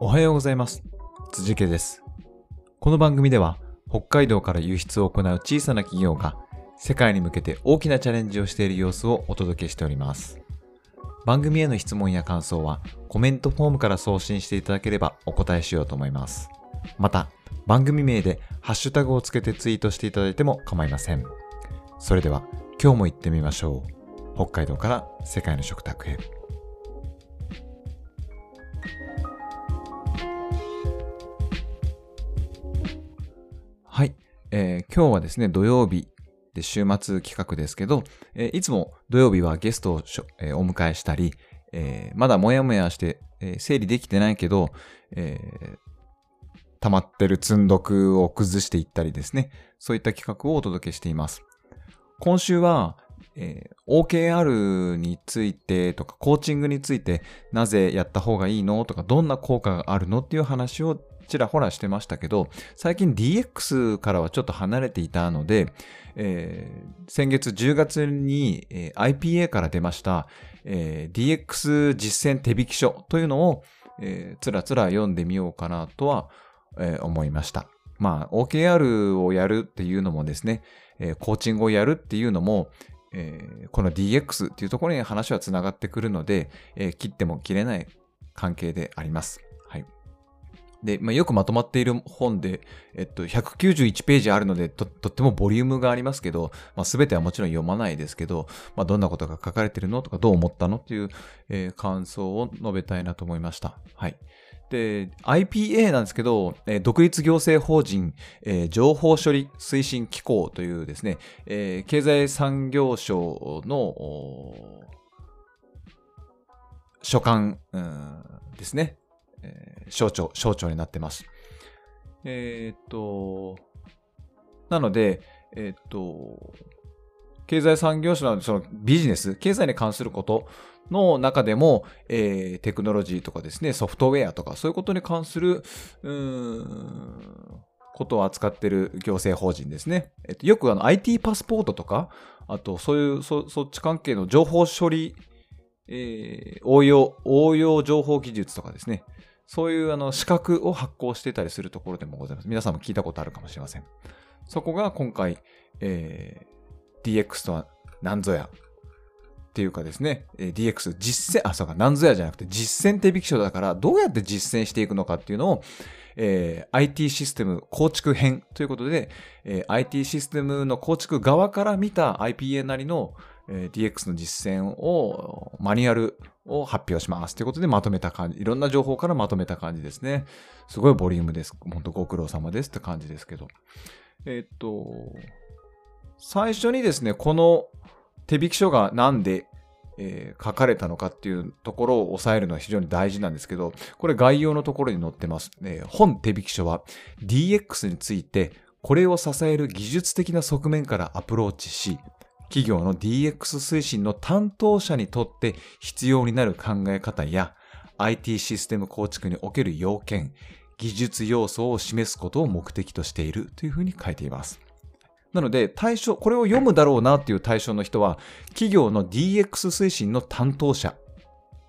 おはようございます。辻家です。この番組では北海道から輸出を行う小さな企業が世界に向けて大きなチャレンジをしている様子をお届けしております。番組への質問や感想はコメントフォームから送信していただければお答えしようと思います。また、番組名でハッシュタグをつけてツイートしていただいても構いません。それでは今日も行ってみましょう。北海道から世界の食卓へ。えー今日はですね、土曜日で週末企画ですけど、えーいつも土曜日はゲストを、えーお迎えしたり、えまだもやもやして、え整理できてないけど、え溜まってる積んどくを崩していったりですね、そういった企画をお届けしています。今週は、え OKR についてとか、コーチングについて、なぜやった方がいいのとか、どんな効果があるのっていう話をちらほらしてましたけど、最近 DX からはちょっと離れていたので、えー先月10月に、えー IPA から出ました、えー DX 実践手引き書というのを、えーつらつら読んでみようかなとは、えー思いました。まあ、OKR をやるっていうのもですね、えーコーチングをやるっていうのも、えーこの DX っていうところに話はつながってくるので、えー切っても切れない関係であります。で、まあ、よくまとまっている本で、えっと、191ページあるのでと、とってもボリュームがありますけど、まあ、全てはもちろん読まないですけど、まあ、どんなことが書かれてるの？とか、どう思ったの？っていう、えー感想を述べたいなと思いました。はい。で、IPA なんですけど、えー独立行政法人、えー情報処理推進機構というですね、え経済産業省の所管うんですね、えー省庁、省庁になってます。えーっと、なので、えーっと、経済産業省のそのビジネス、経済に関することの中でも、えーテクノロジーとかですね、ソフトウェアとか、そういうことに関する、うーん、ことを扱ってる行政法人ですね。えっと、よくあの IT パスポートとか、あとそういうそそっち関係の情報処理、えー応用、応用情報技術とかですね。そういうあの資格を発行してたりするところでもございます。皆さんも聞いたことあるかもしれません。そこが今回、えー DX とは何ぞや？っていうかですね、DX 実践、あ、そうか、何ぞやじゃなくて実践手引き書だから、どうやって実践していくのかっていうのを、えー IT システム構築編ということで、えー IT システムの構築側から見た IPA なりの、え DX の実践を、マニュアルを発表しますということでまとめた感じ、いろんな情報からまとめた感じですね。すごいボリュームです。本当ご苦労様ですって感じですけど。えっと、最初にですね、この手引き書がなんで、えー書かれたのかっていうところを押さえるのは非常に大事なんですけど、これ概要のところに載ってます。えー本手引き書は DX についてこれを支える技術的な側面からアプローチし、企業の DX 推進の担当者にとって必要になる考え方や IT システム構築における要件、技術要素を示すことを目的としているというふうに書いています。なので、対象、これを読むだろうなっていう対象の人は、企業の DX 推進の担当者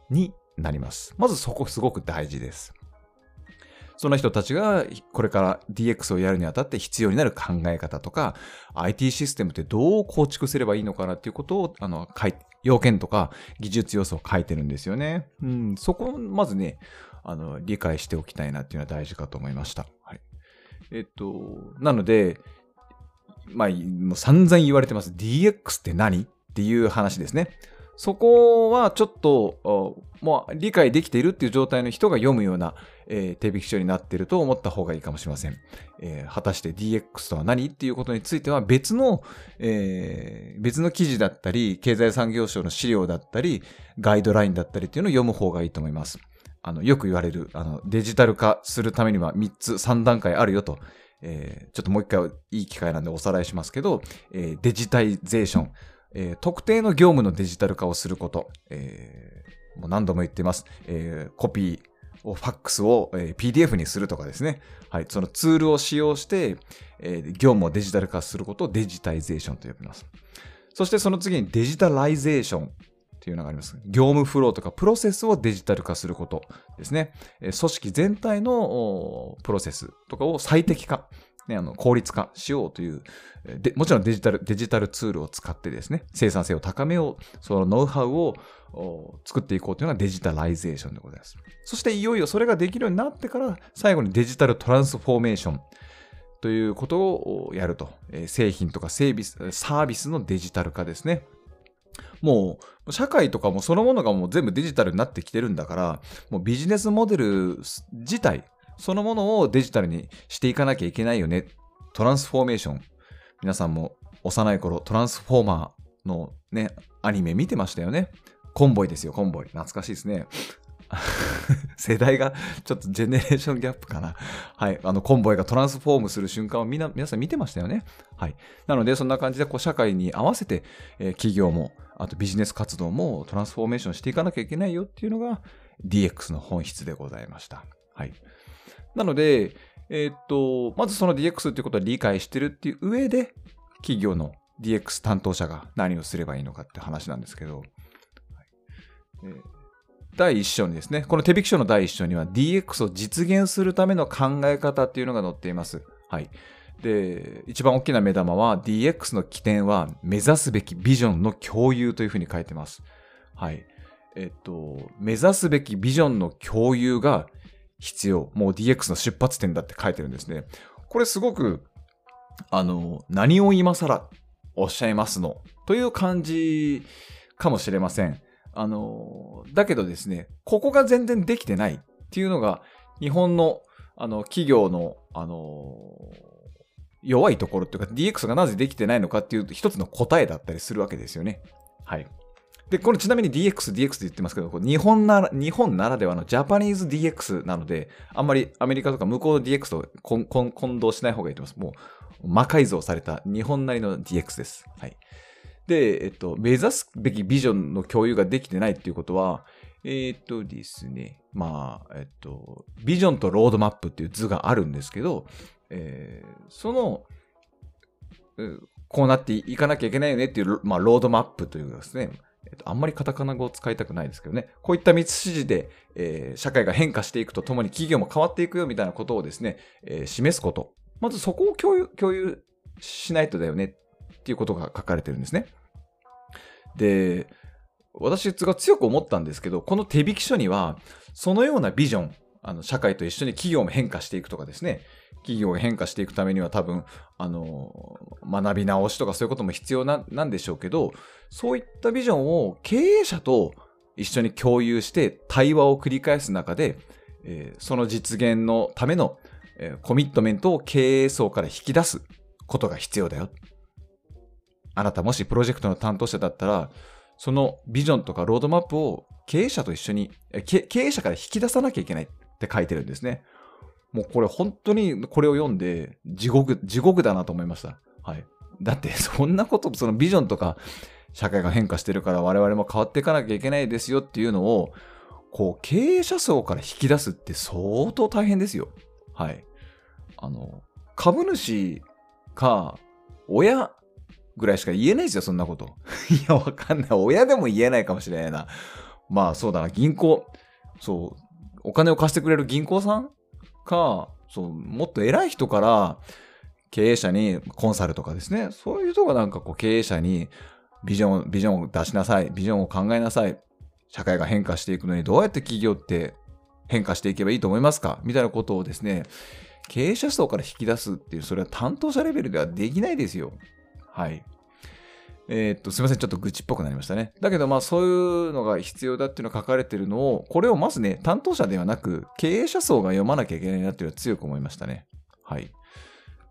になります。まずそこすごく大事です。その人たちがこれから DX をやるにあたって必要になる考え方とか、IT システムってどう構築すればいいのかなっていうことを、あの、書い要件とか技術要素を書いてるんですよね。うん、そこをまずね、あの、理解しておきたいなっていうのは大事かと思いました。はい。えっと、なので、まあ、もう散々言われてます。DX って何っていう話ですね。そこはちょっと、もう理解できているっていう状態の人が読むような、えー手引き書になっていると思った方がいいかもしれません。えー果たして DX とは何っていうことについては別の、えー別の記事だったり、経済産業省の資料だったり、ガイドラインだったりっていうのを読む方がいいと思います。あの、よく言われる、あの、デジタル化するためには3つ、3段階あるよと。えーちょっともう一回いい機会なんでおさらいしますけど、えーデジタイゼーション、えー特定の業務のデジタル化をすること、えーもう何度も言っています。えーコピー、ファックスを、え PDF にするとかですね。はい。そのツールを使用して、え業務をデジタル化することをデジタイゼーションと呼びます。そしてその次にデジタライゼーションというのがあります。業務フローとかプロセスをデジタル化することですね。組織全体のプロセスとかを最適化。ね、あの効率化しようというで、もちろんデジタル、デジタルツールを使ってですね、生産性を高めよう、そのノウハウを作っていこうというのがデジタライゼーションでございます。そしていよいよそれができるようになってから、最後にデジタルトランスフォーメーションということをやると。製品とか整備、サービスのデジタル化ですね。もう、社会とかもそのものがもう全部デジタルになってきてるんだから、もうビジネスモデル自体、そのものをデジタルにしていかなきゃいけないよね。トランスフォーメーション。皆さんも幼い頃、トランスフォーマーのね、アニメ見てましたよね。コンボイですよ、コンボイ。懐かしいですね。世代がちょっとジェネレーションギャップかな。はい。あの、コンボイがトランスフォームする瞬間をみな、皆さん見てましたよね。はい。なので、そんな感じで、こう、社会に合わせて、えー、企業も、あとビジネス活動もトランスフォーメーションしていかなきゃいけないよっていうのが DX の本質でございました。はい。なので、えー、っと、まずその DX っていうことは理解してるっていう上で、企業の DX 担当者が何をすればいいのかって話なんですけど、えー第1章にですね、この手引き書の第1章には DX を実現するための考え方っていうのが載っています。はい。で、一番大きな目玉は DX の起点は目指すべきビジョンの共有というふうに書いてます。はい。えっと、目指すべきビジョンの共有が必要。もう DX の出発点だって書いてるんですね。これすごく、あの、何を今更おっしゃいますの？という感じかもしれません。あの、だけどですね、ここが全然できてないっていうのが、日本の、あの、企業の、あの、弱いところっていうか、DX がなぜできてないのかっていう一つの答えだったりするわけですよね。はい。で、これちなみに DX、DX って言ってますけど、日本なら、日本ならではのジャパニーズ DX なので、あんまりアメリカとか向こうの DX と混同しない方がいいと思います。もう、魔改造された日本なりの DX です。はい。で、えっと、目指すべきビジョンの共有ができてないっていうことは、えっとですね、まあ、えっと、ビジョンとロードマップっていう図があるんですけど、えー、その、こうなっていかなきゃいけないよねっていう、まあ、ロードマップというかですね、えっと、あんまりカタカナ語を使いたくないですけどね、こういった道筋で、えー、社会が変化していくとともに企業も変わっていくよみたいなことをですね、えー、示すこと。まずそこを共有、共有しないとだよねっていうことが書かれてるんですね。で、私が強く思ったんですけど、この手引き書には、そのようなビジョン、あの社会と一緒に企業も変化していくとかですね、企業が変化していくためには多分、あの、学び直しとかそういうことも必要なんでしょうけど、そういったビジョンを経営者と一緒に共有して対話を繰り返す中で、えー、その実現のための、えー、コミットメントを経営層から引き出すことが必要だよ。あなたもしプロジェクトの担当者だったら、そのビジョンとかロードマップを経営者と一緒に、経営者から引き出さなきゃいけないって書いてるんですね。もうこれ本当にこれを読んで地獄、地獄だなと思いました。はい。だって そんなこと、そのビジョンとか社会が変化してるから我々も変わっていかなきゃいけないですよっていうのを、こう経営者層から引き出すって相当大変ですよ。はい。あの、株主か親ぐらいしか言えないですよ、そんなこと。いや、わかんない。親でも言えないかもしれないな。まあ、そうだな、銀行。そう、お金を貸してくれる銀行さんか、そう、もっと偉い人から、経営者にコンサルとかですね、そういう人がなんかこう経営者にビジョン、ビジョンを出しなさい、ビジョンを考えなさい、社会が変化していくのにどうやって企業って変化していけばいいと思いますか？みたいなことをですね、経営者層から引き出すっていう、それは担当者レベルではできないですよ。はい。え、っと、すいません。ちょっと愚痴っぽくなりましたね。だけど、まあ、そういうのが必要だっていうのが書かれてるのを、これをまずね、担当者ではなく、経営者層が読まなきゃいけないなっていうのは強く思いましたね。はい。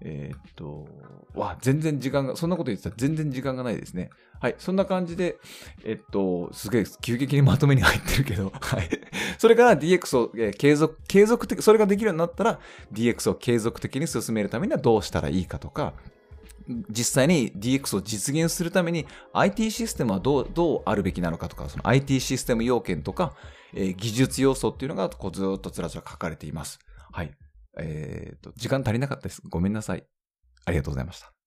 えー、っと、わ、全然時間が、そんなこと言ってたら全然時間がないですね。はい。そんな感じで、えっと、すげえ、急激にまとめに入ってるけど、はい。それから DX を、えー、継続、継続的、それができるようになったら、DX を継続的に進めるためにはどうしたらいいかとか、実際に DX を実現するために IT システムはどうどうあるべきなのかとか、その IT システム要件とか、えー、技術要素っていうのがこうずっとつらつら書かれています。はい。えっ、と、時間足りなかったです。ごめんなさい。ありがとうございました。